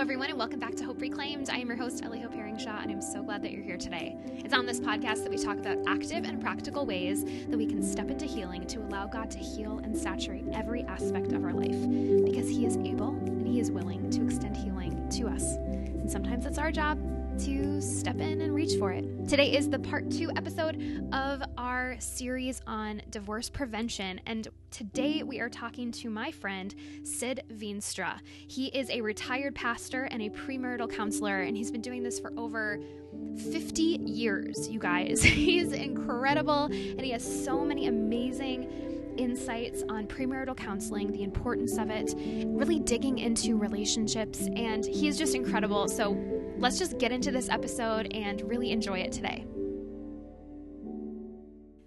everyone, and welcome back to Hope Reclaimed. I am your host, Ellie Hope Herringshaw, and I'm so glad that you're here today. It's on this podcast that we talk about active and practical ways that we can step into healing to allow God to heal and saturate every aspect of our life because He is able and He is willing to extend healing to us. And sometimes it's our job to step in and reach for it. Today is the part two episode of our series on divorce prevention. And today we are talking to my friend, Sid Veenstra. He is a retired pastor and a premarital counselor, and he's been doing this for over 50 years, you guys. He's incredible, and he has so many amazing insights on premarital counseling, the importance of it, really digging into relationships, and he's just incredible. So let's just get into this episode and really enjoy it today.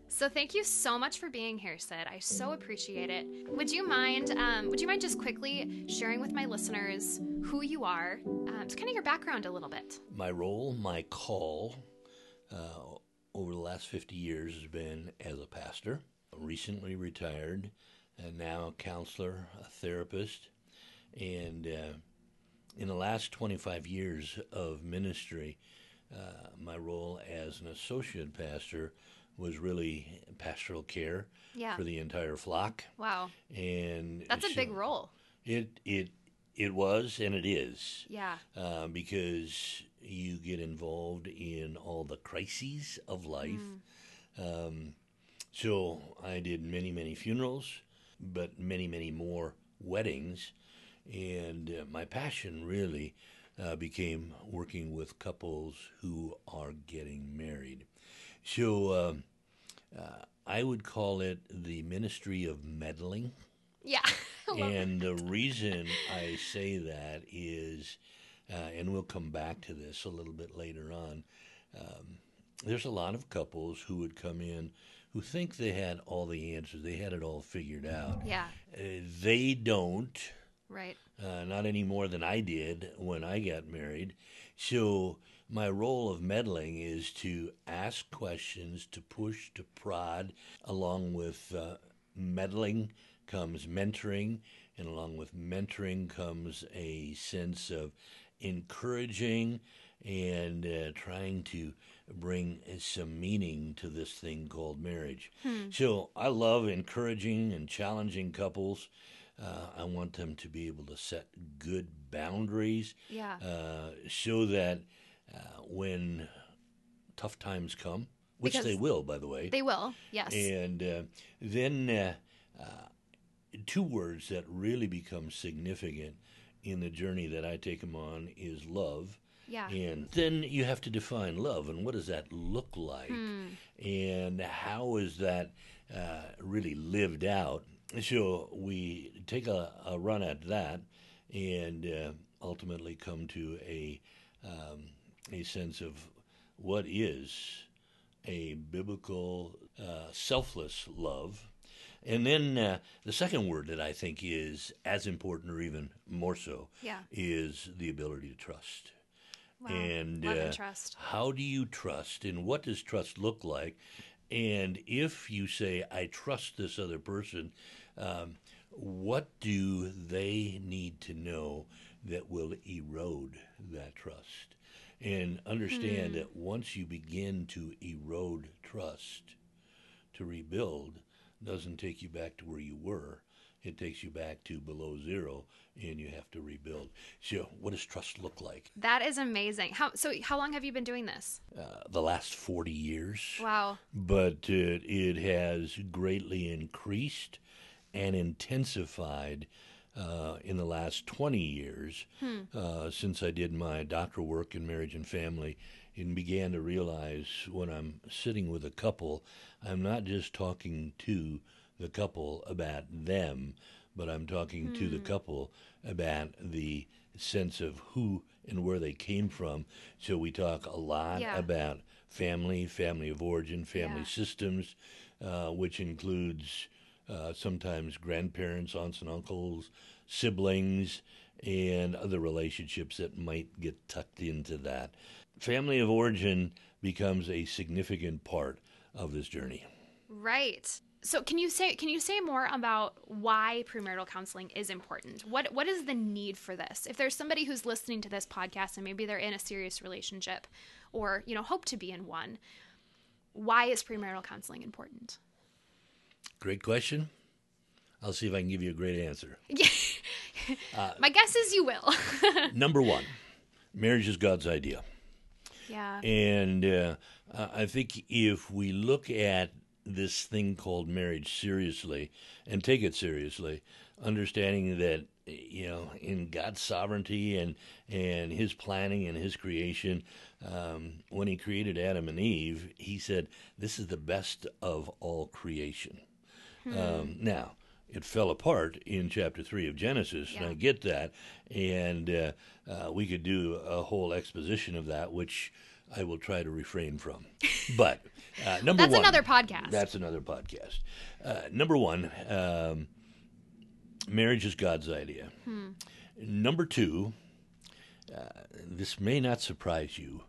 So thank you so much for being here, Sid. I so appreciate it. Would you mind? Um, would you mind just quickly sharing with my listeners who you are, um, just kind of your background a little bit? My role, my call, uh, over the last fifty years has been as a pastor recently retired, and now a counselor, a therapist, and uh, in the last 25 years of ministry, uh, my role as an associate pastor was really pastoral care yeah. for the entire flock. Wow, and that's a big role. It it it was and it is. Yeah, uh, because you get involved in all the crises of life. Mm. Um, so I did many, many funerals, but many, many more weddings. And uh, my passion really uh, became working with couples who are getting married. So um, uh, I would call it the ministry of meddling. Yeah. and the reason I say that is, uh, and we'll come back to this a little bit later on, um, there's a lot of couples who would come in who think they had all the answers, they had it all figured out. Yeah. Uh, they don't. Right. Uh, not any more than I did when I got married. So my role of meddling is to ask questions, to push, to prod. Along with uh, meddling comes mentoring, and along with mentoring comes a sense of encouraging and uh, trying to bring some meaning to this thing called marriage. Hmm. So I love encouraging and challenging couples. Uh, I want them to be able to set good boundaries. Yeah. Uh, so that uh, when tough times come, which because they will, by the way. They will, yes. And uh, then uh, uh, two words that really become significant in the journey that I take them on is love yeah. And then you have to define love and what does that look like? Hmm. And how is that uh, really lived out? So we take a, a run at that and uh, ultimately come to a, um, a sense of what is a biblical uh, selfless love. And then uh, the second word that I think is as important or even more so yeah. is the ability to trust. Wow. And, uh, and trust. how do you trust and what does trust look like? And if you say, I trust this other person, um, what do they need to know that will erode that trust? And understand hmm. that once you begin to erode trust, to rebuild doesn't take you back to where you were it takes you back to below zero and you have to rebuild. So, what does trust look like? That is amazing. How so? How long have you been doing this? Uh, the last forty years. Wow. But uh, it has greatly increased and intensified uh, in the last 20 years hmm. uh, since I did my doctoral work in marriage and family and began to realize when I'm sitting with a couple, I'm not just talking to the couple about them, but I'm talking mm. to the hmm. couple about the sense of who and where they came from. So we talk a lot yeah. about family, family of origin, family yeah. systems, uh, which includes uh, sometimes grandparents, aunts and uncles, siblings, and other relationships that might get tucked into that. Family of origin becomes a significant part of this journey. Right. So can you say can you say more about why premarital counseling is important? What what is the need for this? If there's somebody who's listening to this podcast and maybe they're in a serious relationship or, you know, hope to be in one, why is premarital counseling important? Great question. I'll see if I can give you a great answer. My guess is you will. Number one, marriage is God's idea. yeah. And uh, I think if we look at this thing called marriage seriously and take it seriously, understanding that you know in God's sovereignty and and His planning and His creation, um, when He created Adam and Eve, He said, "This is the best of all creation." Um, now. It fell apart in chapter three of Genesis, and I get that. And uh, uh, we could do a whole exposition of that, which I will try to refrain from. But uh, number That's one, That's another podcast. That's another podcast. Uh, number one, um, marriage is God's idea. Number two, uh, this may not surprise you,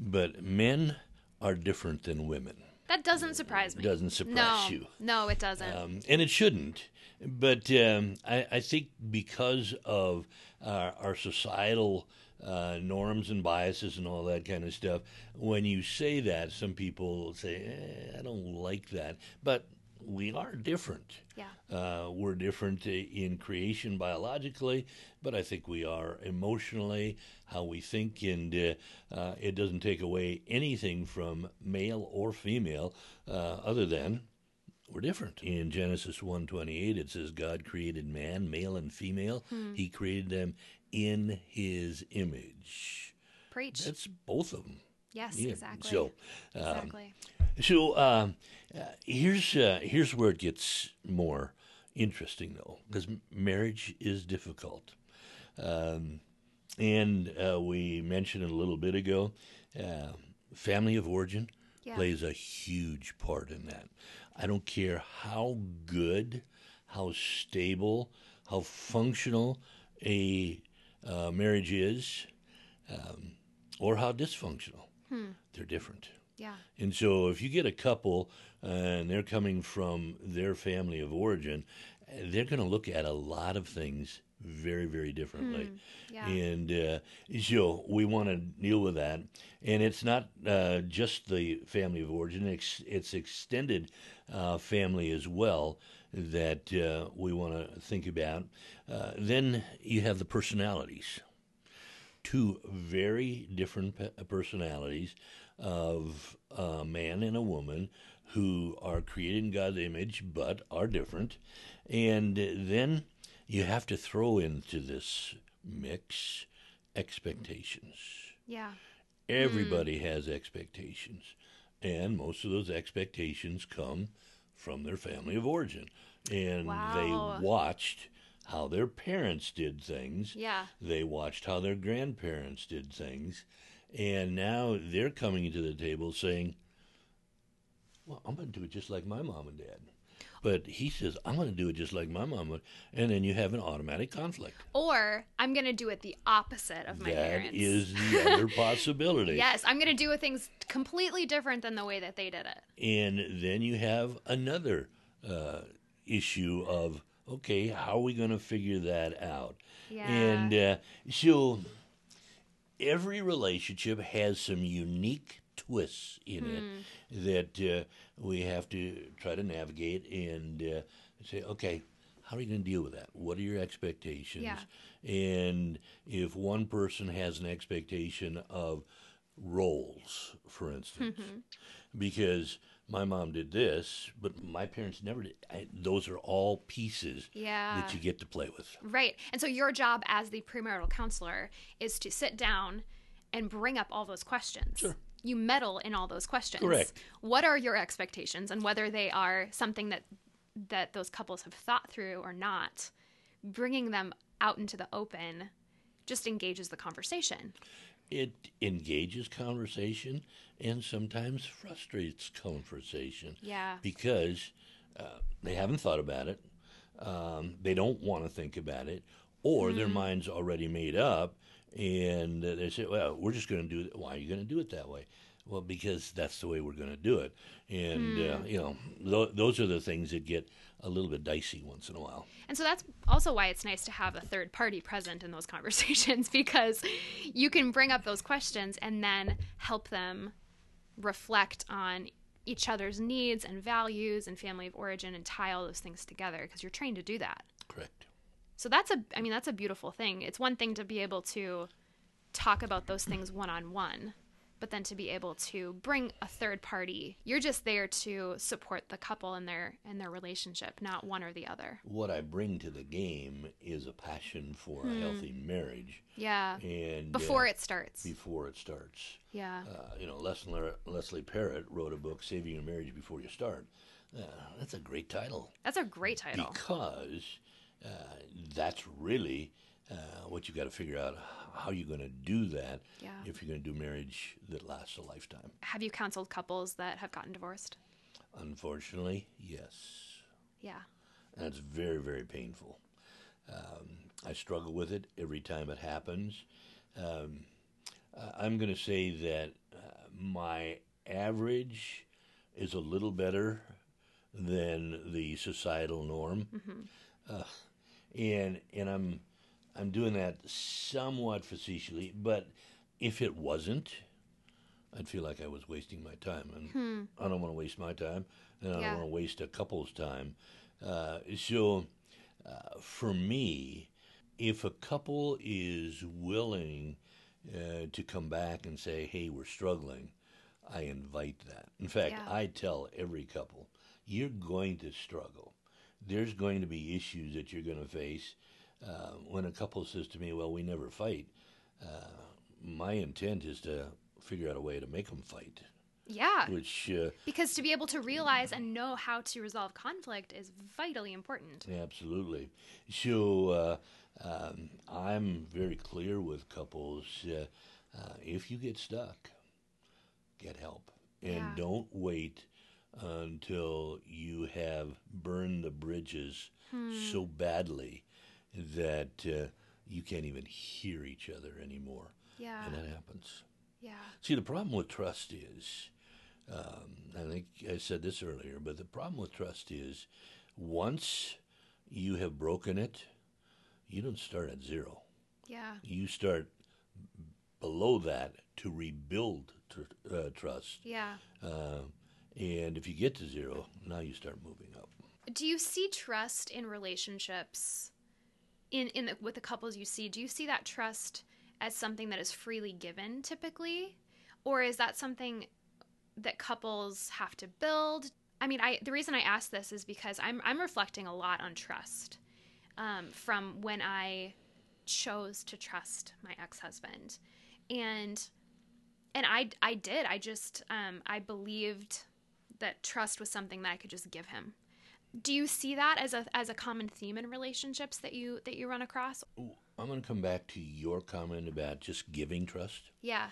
but men are different than women. That doesn't surprise me. Doesn't surprise no, you. No, it doesn't. Um, and it shouldn't. But um, I, I think because of our, our societal uh, norms and biases and all that kind of stuff, when you say that, some people say, eh, I don't like that. But we are different. yeah. Uh, we're different in creation biologically, but I think we are emotionally, how we think, and uh, uh, it doesn't take away anything from male or female, uh, other than we're different. In Genesis 1:28, it says God created man, male and female. He created them in His image. Preach. That's both of them. Yes, Yeah. exactly. So, um, exactly. so um, uh, here's uh, here's where it gets more interesting, though, because marriage is difficult, um, and uh, we mentioned it a little bit ago. Uh, family of origin Yeah. plays a huge part in that. I don't care how good, how stable, how functional a uh, marriage is, um, or how dysfunctional. They're different. Yeah. And so if you get a couple uh, and they're coming from their family of origin, they're going to look at a lot of things very, very differently. yeah. And uh, so we want to deal with that. And it's not uh, just the family of origin, it's, it's extended uh, family as well that uh, we want to think about. Uh, then you have the personalities two very different personalities of a man and a woman who are created in God's image but are different. And then you have to throw into this mix expectations. Yeah. Everybody has expectations, and most of those expectations come from their family of origin. And Wow. they watched how their parents did things. Yeah. They watched how their grandparents did things. And now they're coming to the table saying, Well, I'm going to do it just like my mom and dad. But he says, I'm going to do it just like my mom would. And then you have an automatic conflict. Or I'm going to do it the opposite of my That parents. is the other possibility. Yes, I'm going to do things completely different than the way that they did it. And then you have another uh, issue of, okay, how are we going to figure that out? Yeah. And uh, so every relationship has some unique twists in Hmm. it that uh, we have to try to navigate and uh, say, okay, how are you going to deal with that? What are your expectations? Yeah. And if one person has an expectation of roles, for instance, Mm-hmm. because my mom did this, but my parents never did. I, those are all pieces Yeah. that you get to play with. Right. And so your job as the premarital counselor is to sit down and bring up all those questions. Sure. You meddle in all those questions. Correct. What are your expectations and whether they are something that that those couples have thought through or not, bringing them out into the open just engages the conversation. It engages conversation and sometimes frustrates conversation. Yeah. Because uh, they haven't thought about it, um, they don't want to think about it, or their mind's already made up, and uh, they say, "Well, we're just going to do it." Why are you going to do it that way? Well, because that's the way we're going to do it, and uh, you know, th- those are the things that get a little bit dicey once in a while. And so that's also why it's nice to have a third party present in those conversations because you can bring up those questions and then help them reflect on each other's needs and values and family of origin and tie all those things together because you're trained to do that. Correct. So that's a I mean that's a beautiful thing. It's one thing to be able to talk about those things one on one, but then to be able to bring a third party. You're just there to support the couple in their in their relationship, not one or the other. What I bring to the game is a passion for Hmm. a healthy marriage, Yeah. and Before uh, it starts. before it starts. Yeah. Uh, you know, Leslie, Leslie Parrott wrote a book, "Saving Your Marriage Before You Start." Uh, that's a great title That's a great title. because uh, that's really uh, what you got to figure out how you're going to do that Yeah. if you're going to do marriage that lasts a lifetime. Have you counseled couples that have gotten divorced? Unfortunately, yes. Yeah. and it's very very painful. Um, I struggle with it every time it happens. Um, I'm going to say that uh, my average is a little better than the societal norm, uh, and and I'm I'm doing that somewhat facetiously. But if it wasn't, I'd feel like I was wasting my time, and I don't want to waste my time, and I Yeah. don't want to waste a couple's time. Uh, so, uh, for me, if a couple is willing uh, to come back and say, "Hey, we're struggling," I invite that. In fact, Yeah. I tell every couple, "You're going to struggle. There's going to be issues that you're going to face." Uh, when a couple says to me, "Well, we never fight," uh, my intent is to figure out a way to make them fight. Yeah. Which uh, Because to be able to realize and know how to resolve conflict is vitally important. Absolutely. So uh, um, I'm very clear with couples uh, uh, if you get stuck, get help. And Yeah. don't wait until you have burned the bridges so badly that uh, you can't even hear each other anymore. Yeah. And that happens. Yeah. See, the problem with trust is, um, I think I said this earlier, but the problem with trust is once you have broken it, you don't start at zero. Yeah. You start below that to rebuild tr- uh, trust. Yeah. Uh, and if you get to zero, now you start moving up. Do you see trust in relationships in in the, with the couples you see? Do you see that trust as something that is freely given typically or is that something that couples have to build? I mean, I the reason I ask this is because I'm I'm reflecting a lot on trust um, from when I chose to trust my ex-husband, and and I I did I just um, I believed that trust was something that I could just give him. Do you see that as a as a common theme in relationships that you that you run across? Ooh, I'm going to come back to your comment about just giving trust. Yeah.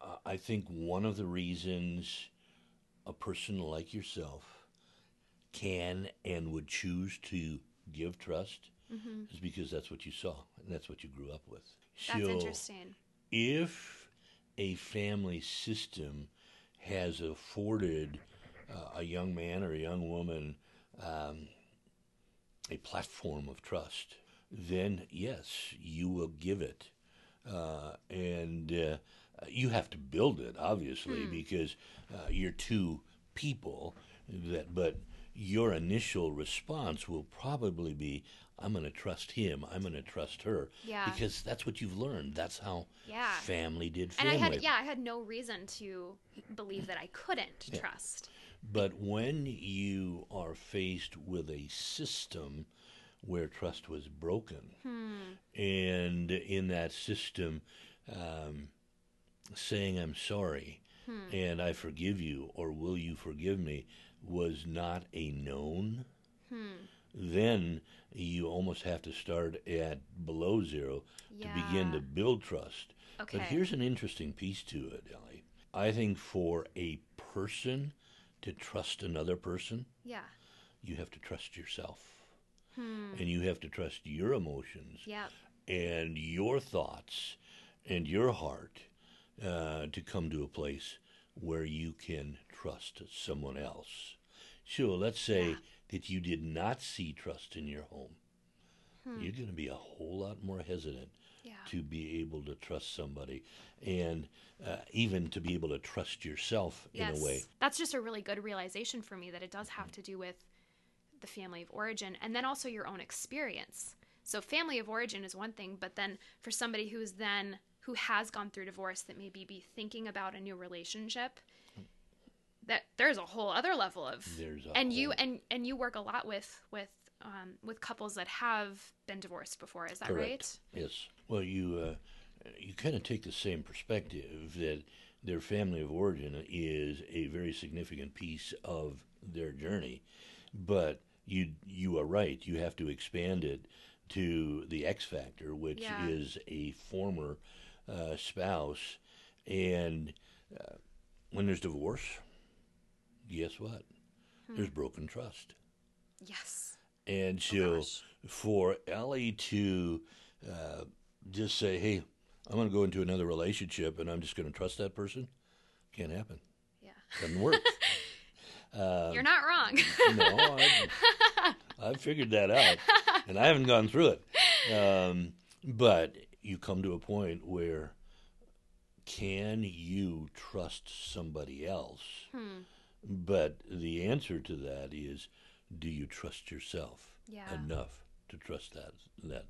Uh, I think one of the reasons a person like yourself can and would choose to give trust is because that's what you saw and that's what you grew up with. That's So interesting. if a family system has afforded uh, a young man or a young woman um, a platform of trust, then yes, you will give it. Uh, and uh, you have to build it, obviously, because uh, you're two people. That, but your initial response will probably be, "I'm going to trust him. I'm going to trust her," Yeah. because that's what you've learned. That's how Yeah. family did And family. I had yeah, I had no reason to believe that I couldn't trust. But when you are faced with a system where trust was broken, hmm. and in that system, um, saying "I'm sorry" hmm. and "I forgive you" or "Will you forgive me" was not a known, hmm. then you almost have to start at below zero to begin to build trust. Okay. But here's an interesting piece to it, Ellie. I think for a person to trust another person, Yeah. you have to trust yourself. And you have to trust your emotions Yeah. and your thoughts and your heart uh, to come to a place where you can trust someone else. So let's say Yeah. that you did not see trust in your home. Hmm. You're going to be a whole lot more hesitant Yeah. to be able to trust somebody and uh, even to be able to trust yourself in a way. That's just a really good realization for me that it does have to do with the family of origin and then also your own experience. So family of origin is one thing, but then for somebody who's then who has gone through divorce that maybe be thinking about a new relationship, that there's a whole other level of There's a and you and and you work a lot with with um, with couples that have been divorced before. Is that Correct. Yes. Well, you uh, you kind of take the same perspective that their family of origin is a very significant piece of their journey, but you you are right. You have to expand it to the X factor, which Yeah. is a former uh, spouse, and uh, when there's divorce, guess what? Hmm. There's broken trust. Yes. And so for Ellie to uh, just say, hey, I'm going to go into another relationship and I'm just going to trust that person, can't happen. Yeah. Doesn't work. You're not wrong. no, I've, I've figured that out and I haven't gone through it. Um, but you come to a point where can you trust somebody else? Hmm. But the answer to that is do you trust yourself Yeah. enough to trust that that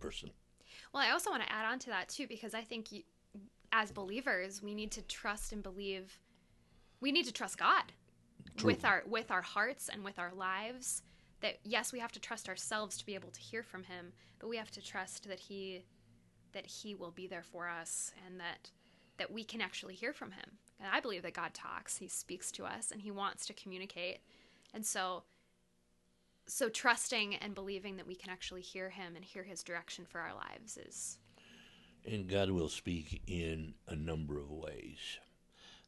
person? Well, I also want to add on to that too, because I think you, as believers, we need to trust and believe. We need to trust God True. with our with our hearts and with our lives. That yes, we have to trust ourselves to be able to hear from Him, but we have to trust that He that He will be there for us and that that we can actually hear from Him. And I believe that God talks; He speaks to us, and He wants to communicate. And so, so trusting and believing that we can actually hear Him and hear His direction for our lives is And God will speak in a number of ways,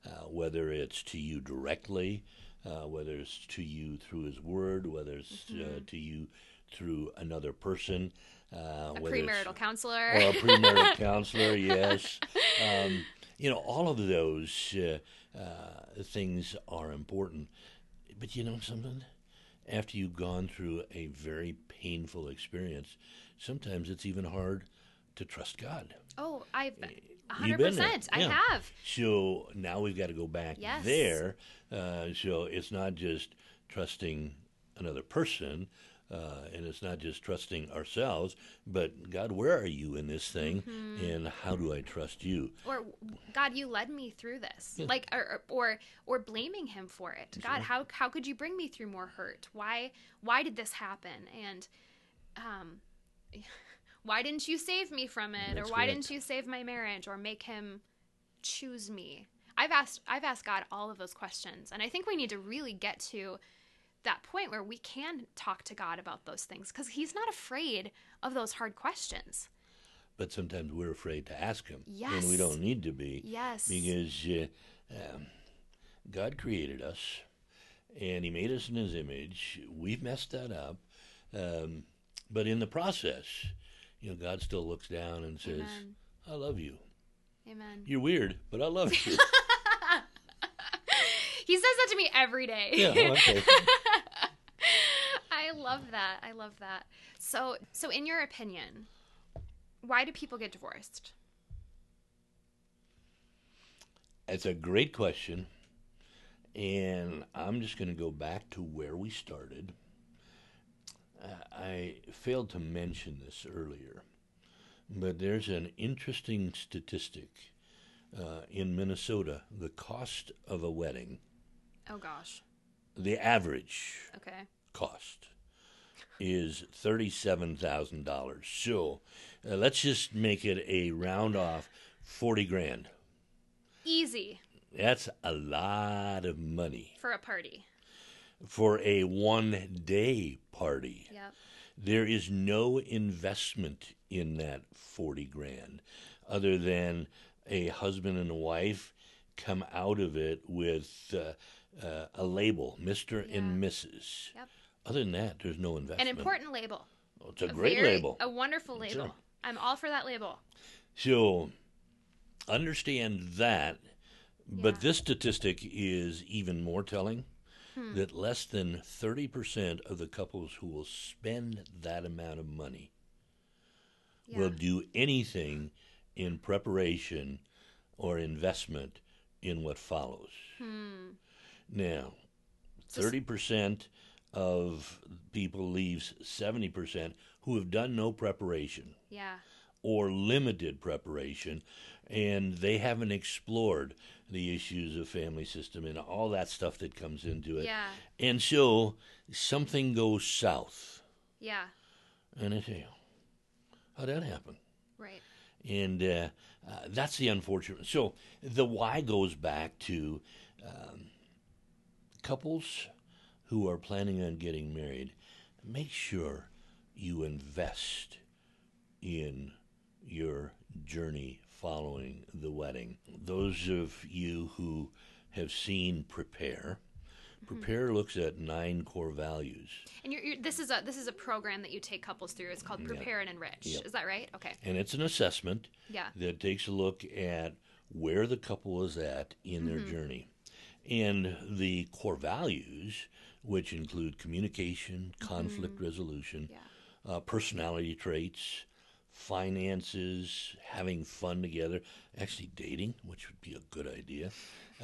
uh, whether it's to you directly, uh, whether it's to you through His Word, whether it's uh, to you through another person, uh, Mm-hmm. a premarital counselor. or a premarital counselor, yes. Um, you know, all of those uh, uh, things are important. But you know something? After you've gone through a very painful experience, sometimes it's even hard to trust God. oh, I've a You've hundred been there, percent. I yeah. have. So now we've got to go back Yes. there. Uh, so it's not just trusting another person, uh, and it's not just trusting ourselves, but God, where are you in this thing, Mm-hmm. and how do I trust you? Or God, you led me through this. Yeah. Like, or, or or blaming Him for it. God, how how could you bring me through more hurt? Why why did this happen? And um, why didn't you save me from it? That's or why correct. didn't you save my marriage? Or make Him choose me? I've asked I've asked God all of those questions, and I think we need to really get to that point where we can talk to God about those things because He's not afraid of those hard questions. But sometimes we're afraid to ask Him, Yes. and we don't need to be, Yes. because uh, um, God created us, and He made us in His image. We've messed that up, um, but in the process, you know, God still looks down and says, Amen. "I love you." Amen. You're weird, but I love you. He says that to me every day. yeah, okay. I love that. I love that. So, so in your opinion, why do people get divorced? It's a great question. And I'm just going to go back to where we started. Uh, I failed to mention this earlier, but there's an interesting statistic. Uh, in Minnesota, the cost of a wedding, Oh gosh. the average Okay. cost, is $37,000. So uh, let's just make it a round off 40 grand. Easy That's a lot of money for a party. for a one day party. Yep. There is no investment in that 40 grand other than a husband and a wife come out of it with uh, uh, a label, Mr. and Mrs. Yep. Other than that, there's no investment. An important label. Oh, it's a great very- label. A wonderful label. Sure. I'm all for that label. So understand that. But Yeah. this statistic is even more telling. that less than 30% of the couples who will spend that amount of money Yeah. will do anything in preparation or investment in what follows. Now, 30% of people leaves 70% who have done no preparation yeah. or limited preparation and they haven't explored the issues of family system and all that stuff that comes into it. Yeah. And so something goes south. Yeah. And I say, how'd that happen? Right. And uh, uh, that's the unfortunate. So the why goes back to um, couples who are planning on getting married. Make sure you invest in your journey following the wedding. Those of you who have seen Prepare, mm-hmm. Prepare looks at nine core values. And you're, you're, this is a this is a program that you take couples through. It's called Prepare and Enrich. Is that right? Okay. And it's an assessment Yeah. that takes a look at where the couple is at in their mm-hmm. journey. And the core values, which include communication, conflict resolution, Yeah. uh, personality traits, finances, having fun together, actually dating, which would be a good idea,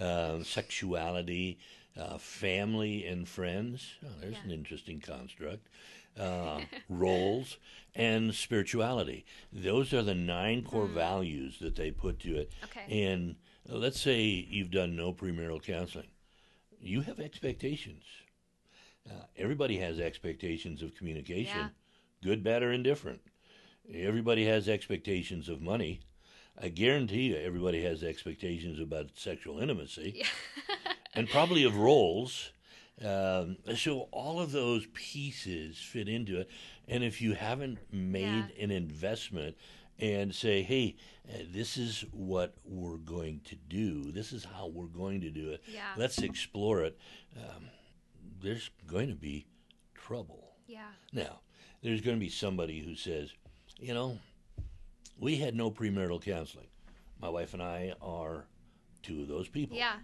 uh, sexuality, uh, family and friends. Oh, there's Yeah. an interesting construct. Uh, roles and spirituality. Those are the nine core values that they put to it. Okay. And let's say you've done no premarital counseling. You have expectations. Uh, everybody has expectations of communication, Yeah. good, bad, or indifferent. Everybody has expectations of money. I guarantee you, everybody has expectations about sexual intimacy, and probably of roles. Um, so all of those pieces fit into it, and if you haven't made Yeah. an investment and say, "Hey, uh, this is what we're going to do. This is how we're going to do it. Yeah. Let's explore it." Um, there's going to be trouble. Yeah. Now, there's going to be somebody who says, you know, we had no premarital counseling. My wife and I are two of those people. Yeah.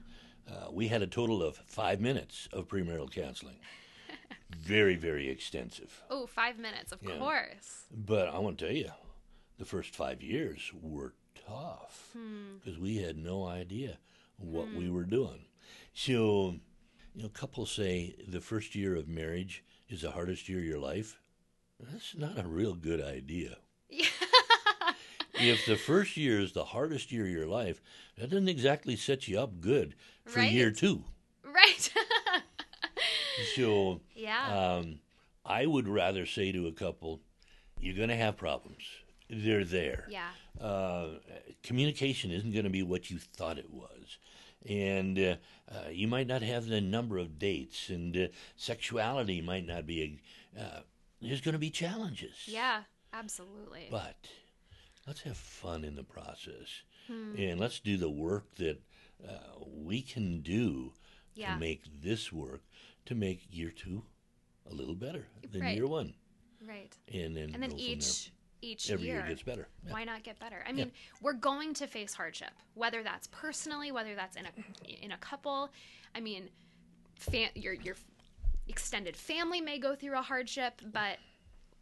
Uh, we had a total of five minutes of premarital counseling. very, very extensive. Oh, five minutes, of Yeah. course. But I want to tell you, the first five years were tough because we had no idea what we were doing. So, you know, couples say the first year of marriage is the hardest year of your life. That's not a real good idea. If the first year is the hardest year of your life, that doesn't exactly set you up good for year two. right. So, yeah. um, I would rather say to a couple, you're going to have problems. They're there. yeah. uh, communication isn't going to be what you thought it was. And uh, uh, you might not have the number of dates, and uh, sexuality might not be. A, uh, there's going to be challenges. Yeah. Absolutely. But let's have fun in the process. Hmm. And let's do the work that uh, we can do Yeah. to make this work, to make year two a little better than Right. year one. right. And then, And then each each. Every year, year gets better. Yeah. why not get better? I mean, we're going to face hardship, whether that's personally, whether that's in a in a couple. I mean, fa- your your extended family may go through a hardship, but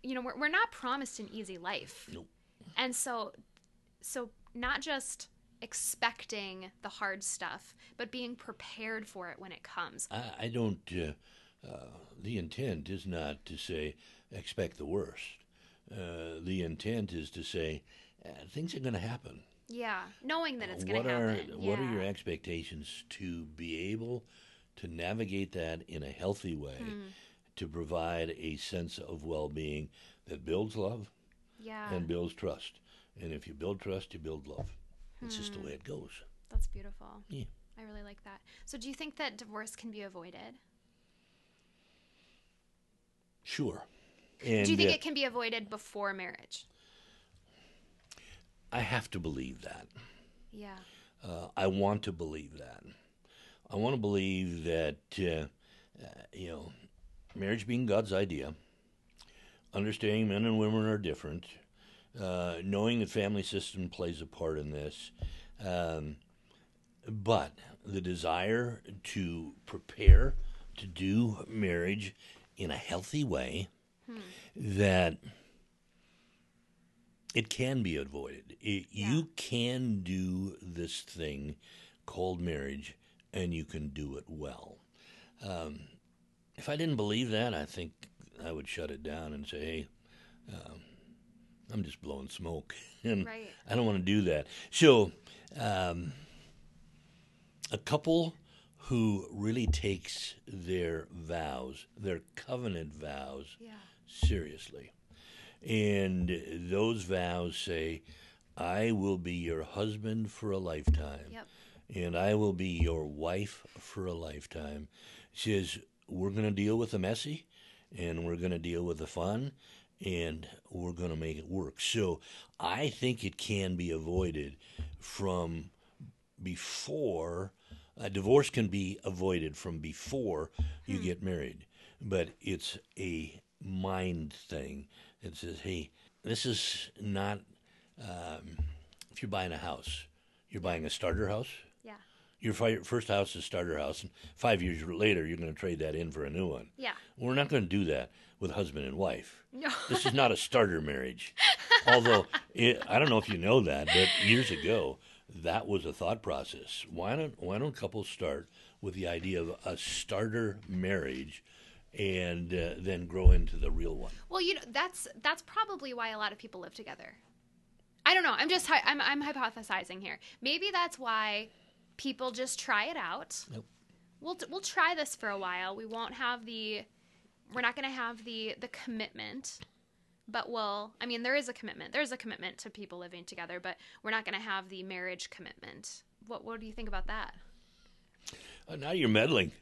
you know, we're we're not promised an easy life. Nope. And so so not just expecting the hard stuff, but being prepared for it when it comes. I, I don't. Uh, uh, the intent is not to say expect the worst. Uh, the intent is to say uh, things are going to happen. Yeah, knowing that it's going to are happen. what are your expectations to be able to navigate that in a healthy way, Hmm. to provide a sense of well-being that builds love Yeah. and builds trust. And if you build trust, you build love. It's just the Hmm. way it goes. That's beautiful. Yeah. I really like that. So, do you think that divorce can be avoided? Sure. And do you think uh, it can be avoided before marriage? I have to believe that. Yeah. Uh, I want to believe that. I want to believe that, uh, uh, you know, marriage being God's idea, understanding men and women are different, uh, knowing the family system plays a part in this, um, but the desire to prepare to do marriage in a healthy way that it can be avoided. It, Yeah. You can do this thing called marriage, and you can do it well. Um, if I didn't believe that, I think I would shut it down and say, "Hey, um, I'm just blowing smoke, and Right. I don't want to do that." So, um, a couple who really takes their vows, their covenant vows, Yeah. Seriously. And those vows say, I will be your husband for a lifetime. Yep. And I will be your wife for a lifetime. She Says, we're going to deal with the messy and we're going to deal with the fun and we're going to make it work. So I think it can be avoided from before a divorce can be avoided from before you hmm. get married but it's a mind thing that says hey this is not um, if you're buying a house you're buying a starter house Yeah. your fi- first house is starter house and five years later you're going to trade that in for a new one Yeah. we're not going to do that with husband and wife No. this is not a starter marriage. Although it, I don't know if you know that, but years ago that was a thought process. Why don't why don't couples start with the idea of a starter marriage, and uh, then grow into the real one? Well, you know, that's that's probably why a lot of people live together. I don't know. I'm just I'm I'm hypothesizing here. Maybe that's why people just try it out. Nope. We'll we'll try this for a while. We won't have the we're not going to have the the commitment. But we'll I mean there is a commitment. There's a commitment to people living together, but we're not going to have the marriage commitment. What what do you think about that? Uh, now you're meddling.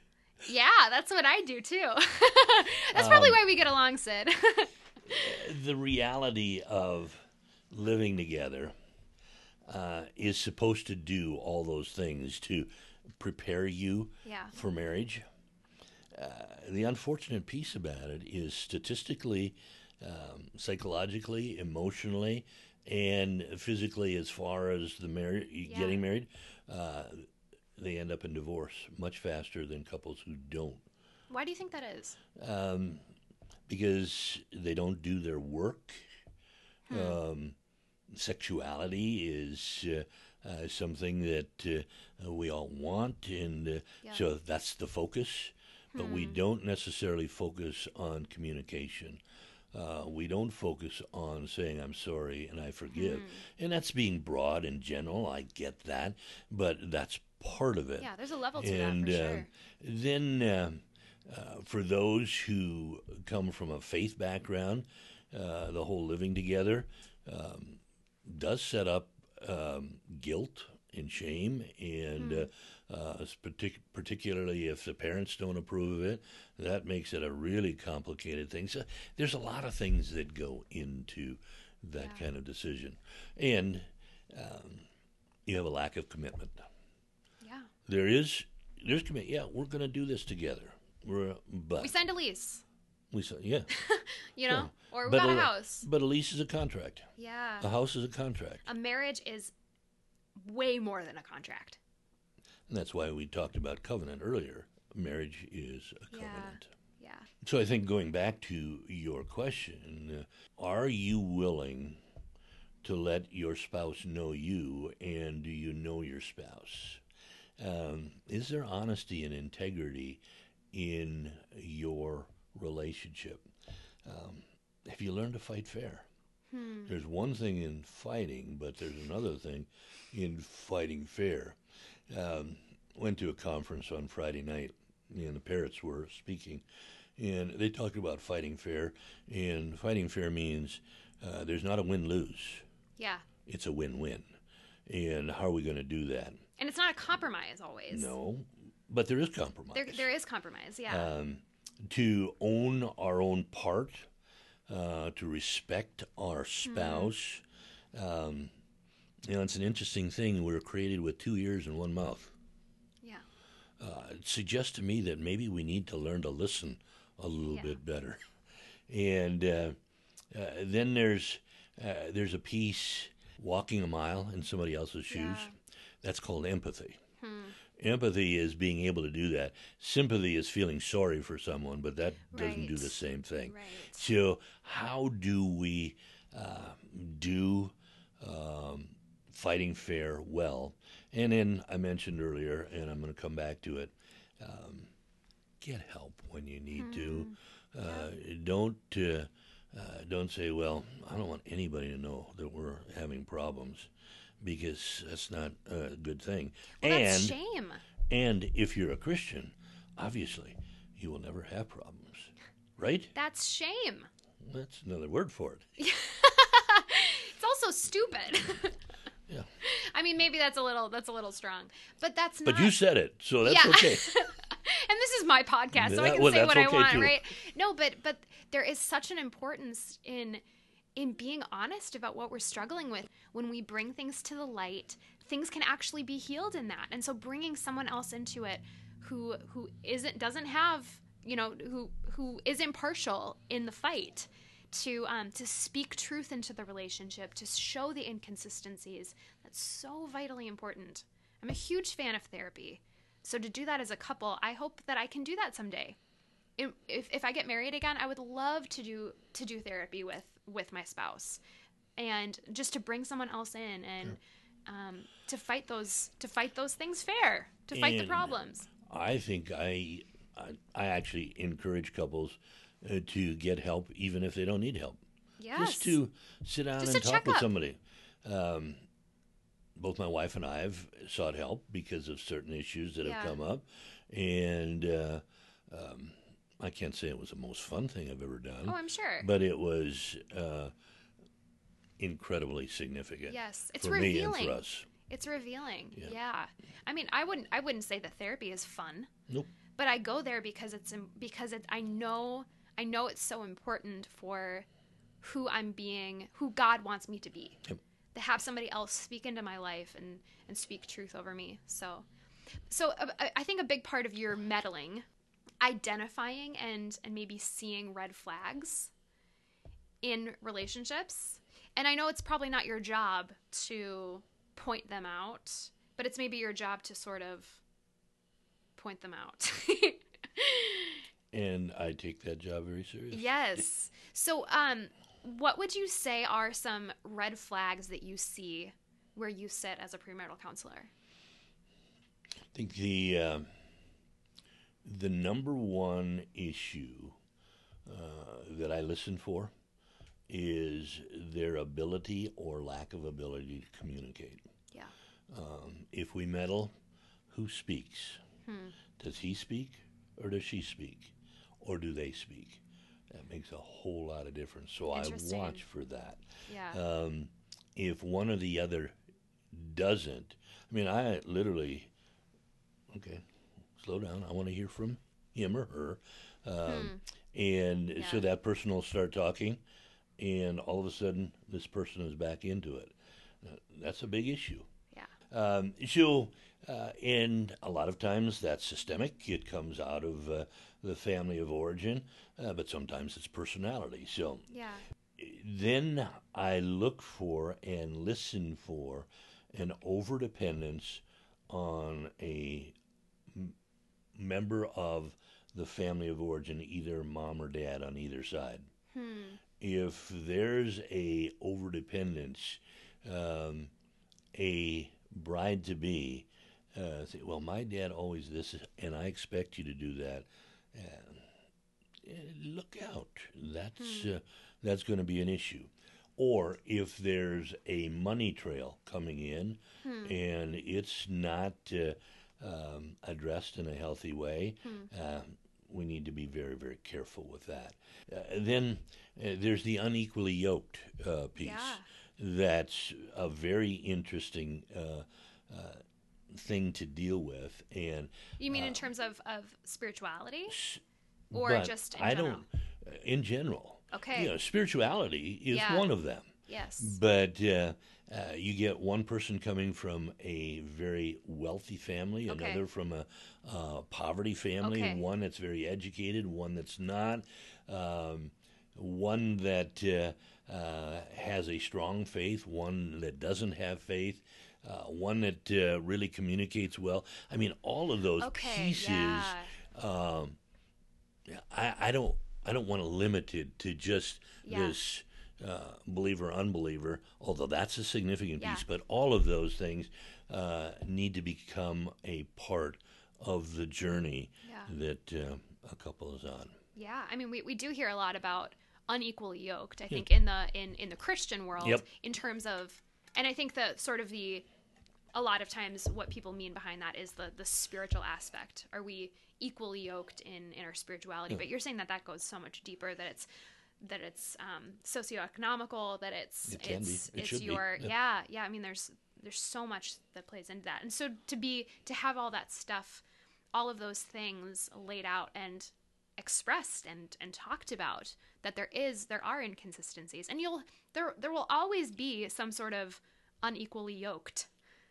Yeah, that's what I do too. that's probably Um, why we get along, Sid. The reality of living together uh, is supposed to do all those things to prepare you yeah. for marriage. Uh, the unfortunate piece about it is statistically, um, psychologically, emotionally, and physically, as far as the marriage, Yeah. getting married, uh, they end up in divorce much faster than couples who don't. Why do you think that is? Um, because they don't do their work. Hmm. Um, sexuality is uh, uh, something that uh, we all want, and uh, Yeah. so that's the focus. But we don't necessarily focus on communication. Uh, we don't focus on saying "I'm sorry" and "I forgive," and that's being broad and general. I get that, but that's part of it Yeah, there's a level to and that for uh, sure. then uh, uh, for those who come from a faith background, uh, the whole living together um, does set up um, guilt and shame, and uh, uh, partic- particularly if the parents don't approve of it, that makes it a really complicated thing. So there's a lot of things that go into that Yeah. kind of decision, and um, you have a lack of commitment. There is there's commit. Yeah, we're going to do this together. We're but We signed a lease, we said yeah. you know, or we but bought a le- house. But a lease is a contract. Yeah. A house is a contract, A marriage is way more than a contract. and that's why we talked about covenant earlier. Marriage is a Yeah. covenant. Yeah. So I think going back to your question, uh, are you willing to let your spouse know you, and do you know your spouse? Um, is there honesty and integrity in your relationship? Um, have you learned to fight fair? Hmm. There's one thing in fighting, but there's another thing in fighting fair. Um, went to a conference on Friday night, and the Parrotts were speaking, and they talked about fighting fair. And fighting fair means uh, there's not a win lose; Yeah. it's a win win. And how are we going to do that? And it's not a compromise always. No, but there is compromise. There, there is compromise. Yeah. um, to own our own part, uh, to respect our spouse. Um, you know, it's an interesting thing. We're created with two ears and one mouth. yeah. Uh, it suggests to me that maybe we need to learn to listen a little Yeah. bit better. And uh, uh, then there's uh, there's a piece walking a mile in somebody else's shoes. Yeah. That's called empathy. Empathy is being able to do that. Sympathy is feeling sorry for someone, but that doesn't do the same thing. Right. So, how do we uh, do um, fighting fair well? And then I mentioned earlier, and I'm going to come back to it. Um, get help when you need to. Uh, Don't uh, uh, don't say, "Well, I don't want anybody to know that we're having problems," because that's not a good thing. Well, and that's shame. and if you're a Christian, obviously, you will never have problems, right? That's shame. That's another word for it. It's also stupid. Yeah. I mean, maybe that's a little that's a little strong, but that's not. But you said it, so that's Yeah. okay. and this is my podcast, so I can well, say what I want, too. right? No, but but there is such an importance in in being honest about what we're struggling with. When we bring things to the light, things can actually be healed in that. And so, bringing someone else into it who who isn't doesn't have you know who who is impartial in the fight to um, to speak truth into the relationship, to show the inconsistencies. That's so vitally important. I'm a huge fan of therapy. So to do that as a couple, I hope that I can do that someday. If, if, I get married again, I would love to do to do therapy with with my spouse, and just to bring someone else in and um, to fight those to fight those things fair, to fight the problems. I think I, I, I actually encourage couples uh, to get help, even if they don't need help. Yes. Just to sit down Just and talk with checkup. somebody. Um, both my wife and I have sought help because of certain issues that Yeah. have come up, and uh, um, I can't say it was the most fun thing I've ever done. oh, I'm sure. but it was uh, incredibly significant. Yes, it's for me and revealing. for us. It's revealing. Yeah. Yeah. I mean, I wouldn't I wouldn't say that therapy is fun. Nope. But I go there because it's because it, I know I know it's so important for who I'm being, who God wants me to be. Yep. To have somebody else speak into my life and and speak truth over me. So so uh, I think a big part of your meddling identifying and and maybe seeing red flags in relationships. And I know it's probably not your job to point them out, but it's maybe your job to sort of point them out. And I take that job very seriously. yes. So, um, what would you say are some red flags that you see where you sit as a premarital counselor? I think the uh, the number one issue uh, that I listen for is their ability or lack of ability to communicate. Yeah. Um, if we meddle, who speaks? Does he speak or does she speak? Or do they speak? That makes a whole lot of difference. So I watch for that. Yeah. Um, if one or the other doesn't, I mean, I literally, okay, slow down. I want to hear from him or her. Um, And so Hmm. That person will start talking, and all of a sudden, this person is back into it. Uh, That's a big issue. yeah. Um, so, uh, and a lot of times that's systemic. It comes out of uh, the family of origin, uh, but sometimes it's personality. So Yeah. then I look for and listen for an overdependence on a member of the family of origin, either mom or dad on either side. Hmm. If there's a overdependence, um, a bride to be uh, say, well, my dad always this, and I expect you to do that. Uh, look out. That's uh, that's going to be an issue. Or if there's a money trail coming in and it's not uh, um, addressed in a healthy way, uh, we need to be very, very careful with that. Uh, then uh, there's the unequally yoked uh, piece. Yeah. That's a very interesting uh, uh, thing to deal with. And You mean in terms of, of spirituality? Or just in I general? don't. In general, Okay. you know, spirituality is Yeah. one of them. Yes. But uh, uh, you get one person coming from a very wealthy family, Okay. another from a uh, poverty family, Okay. one that's very educated, one that's not, um, one that uh, uh, has a strong faith, one that doesn't have faith. uh, one that uh, really communicates well. I mean, all of those Okay, pieces. yeah. Um, I, I don't I don't want to limit it to just Yeah. this uh, believer unbeliever, although that's a significant Yeah. piece. But all of those things uh, need to become a part of the journey Yeah. that uh, a couple is on. Yeah, I mean, we, we do hear a lot about unequally yoked. I think in the in in the Christian world, Yep. in terms of, and I think that sort of the, a lot of times what people mean behind that is the the spiritual aspect. Are we equally yoked in in our spirituality? But you're saying that that goes so much deeper. That it's that it's um, socioeconomical. That it's It it's It it's your Yeah. yeah yeah. I mean, there's there's so much that plays into that, and so to be to have all that stuff, all of those things laid out and expressed and and talked about that there is there are inconsistencies and you'll there there will always be some sort of unequally yoked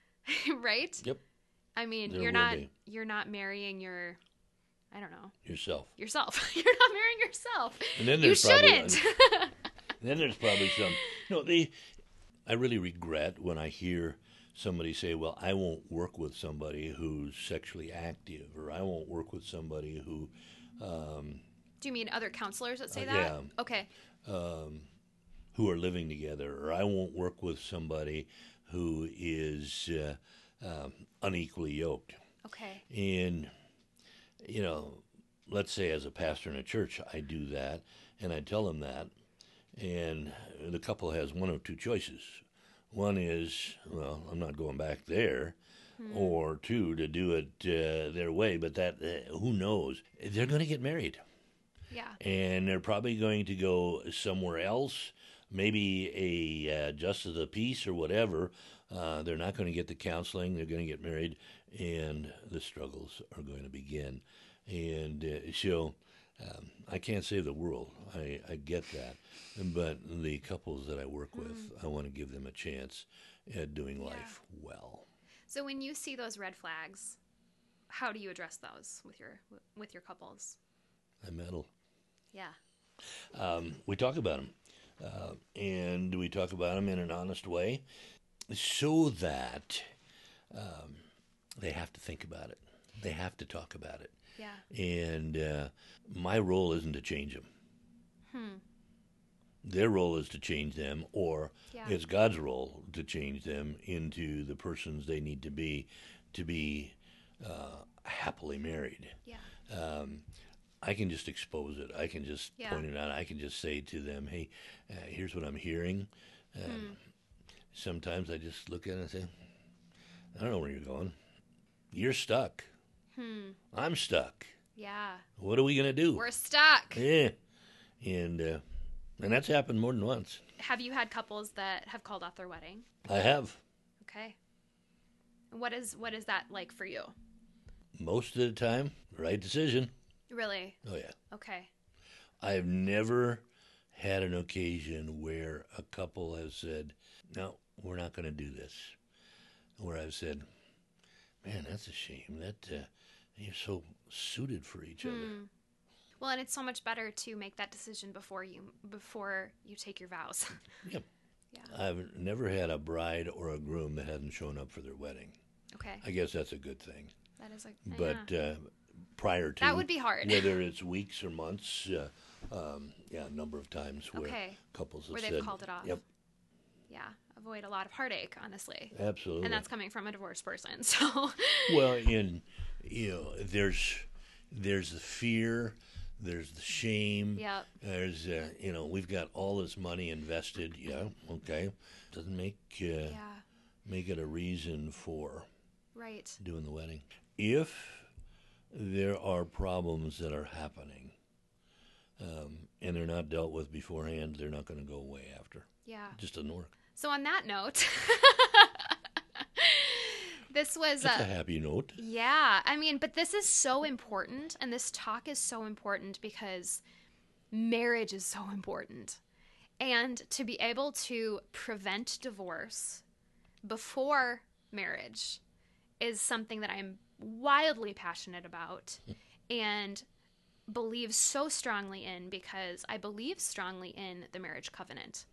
right Yep, i mean There you're not be. you're not marrying your i don't know yourself. yourself you're not marrying yourself And then you there's probably shouldn't Then there's probably some. No, they. I really regret when I hear somebody say, "Well, I won't work with somebody who's sexually active, or I won't work with somebody who do you mean other counselors that say Uh, that yeah. okay who are living together, or I won't work with somebody who is uh, um, unequally yoked." okay And, you know, let's say as a pastor in a church, I do that, and I tell them that, and the couple has one of two choices. One is, well, I'm not going back there, or two, to do it uh, their way, but that, uh, who knows? They're going to get married yeah and they're probably going to go somewhere else, maybe a uh, justice of the peace or whatever. Uh, they're not going to get the counseling. They're going to get married, and the struggles are going to begin. And uh, so, um, I can't save the world. I, I get that, but the couples that I work with, I want to give them a chance at doing life well. so when you see those red flags how do you address those with your with your couples I meddle. yeah Um, we talk about them, uh, and we talk about them in an honest way, so that um, they have to think about it. They have to talk about it, yeah and uh, my role isn't to change them. Hmm. Their role is to change them, or Yeah. it's God's role to change them into the persons they need to be to be uh, happily married. yeah um, I can just expose it. I can just Yeah. point it out. I can just say to them, "Hey, uh, here's what I'm hearing." Um, Hmm. Sometimes I just look at it and say, "I don't know where you're going. You're stuck. Hmm. I'm stuck. yeah What are we gonna do?" we're stuck yeah, and uh, and that's happened more than once. have you had couples that have called off their wedding I have okay what is what is that like for you most of the time. Right decision. really Oh yeah. okay I've never had an occasion where a couple has said, "No, we're not going to do this." Where I've said, "Man, that's a shame. That uh, you're so suited for each other." well and it's so much better to make that decision before you before you take your vows Yep. yeah I've never had a bride or a groom that hasn't shown up for their wedding. okay I guess that's a good thing. that is like But yeah. uh, prior to That would be hard. whether it's weeks or months, uh, um, yeah, a number of times where Okay. couples have Where they've said, called it off. Yep, yeah avoid a lot of heartache honestly absolutely. and that's coming from a divorced person so Well, and you know, there's there's the fear, there's the shame. Yep. There's uh, you know, we've got all this money invested. Yeah, okay. Doesn't make uh, yeah make it a reason for right doing the wedding. If there are problems that are happening, um, and they're not dealt with beforehand, they're not going to go away after. yeah Just doesn't work. So on that note this was That's uh, a happy note. Yeah, I mean, but this is so important, and this talk is so important because marriage is so important. And to be able to prevent divorce before marriage is something that I'm wildly passionate about and believe so strongly in because I believe strongly in the marriage covenant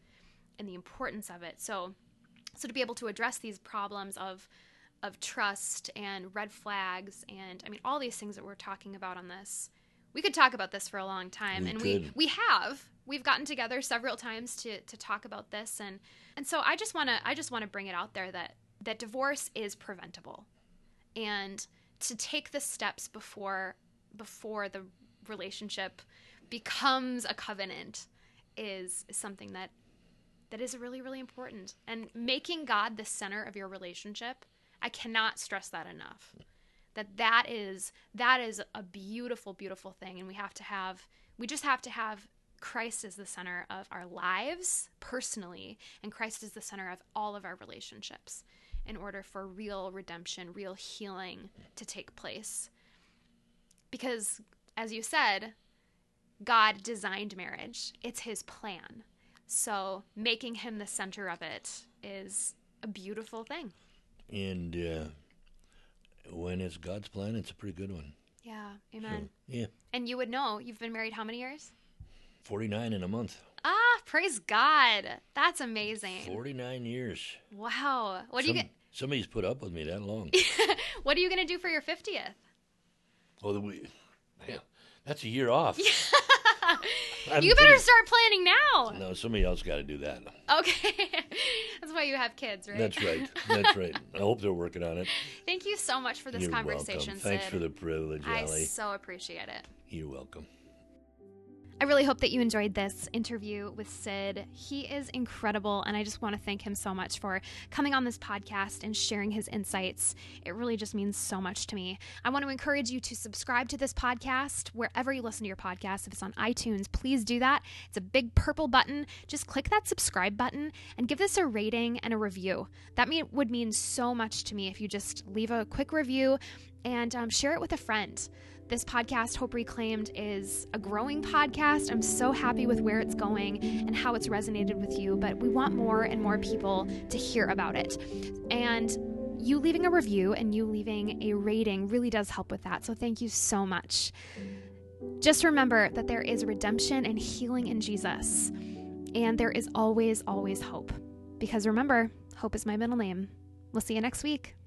and the importance of it. So, So to be able to address these problems of of trust and red flags and I mean all these things that we're talking about on this. We could talk about this for a long time We and could. we we have. We've gotten together several times to to talk about this and and so I just want to I just want to bring it out there that that divorce is preventable. And to take the steps before before the relationship becomes a covenant is something that that is really really important. And making god the center of your relationship i cannot stress that enough. That that is that is a beautiful beautiful thing. And we have to have we just have to have christ as the center of our lives personally and christ is the center of all of our relationships in order for real redemption real healing to take place. Because as you said god designed marriage. It's his plan so making him the center of it is a beautiful thing. And uh, when it's God's plan, it's a pretty good one. Yeah, amen. Yeah. And you would know, you've been married how many years? 49 in a month. Ah, praise God. That's amazing. 49 years. Wow. What do you get Somebody's put up with me that long. what are you going to do for your 50th? oh, the, we, yeah, that's a year off. You better start planning now. No, somebody else got to do that. Okay. That's why you have kids, right? That's right. That's right. I hope they're working on it. Thank you so much for this You're conversation, welcome. Thanks for the privilege, I Allie. so appreciate it. You're welcome. I really hope that you enjoyed this interview with Sid. He is incredible, and I just want to thank him so much for coming on this podcast and sharing his insights. It really just means so much to me. I want to encourage you to subscribe to this podcast wherever you listen to your podcast. If it's on iTunes, please do that. It's a big purple button. Just click that subscribe button and give this a rating and a review. That mean, would mean so much to me if you just leave a quick review and um, share it with a friend. This podcast, Hope Reclaimed, is a growing podcast. I'm so happy with where it's going and how it's resonated with you, but we want more and more people to hear about it. And you leaving a review and you leaving a rating really does help with that. So thank you so much. Just remember that there is redemption and healing in Jesus, and there is always, always hope. Because remember, hope is my middle name. We'll see you next week.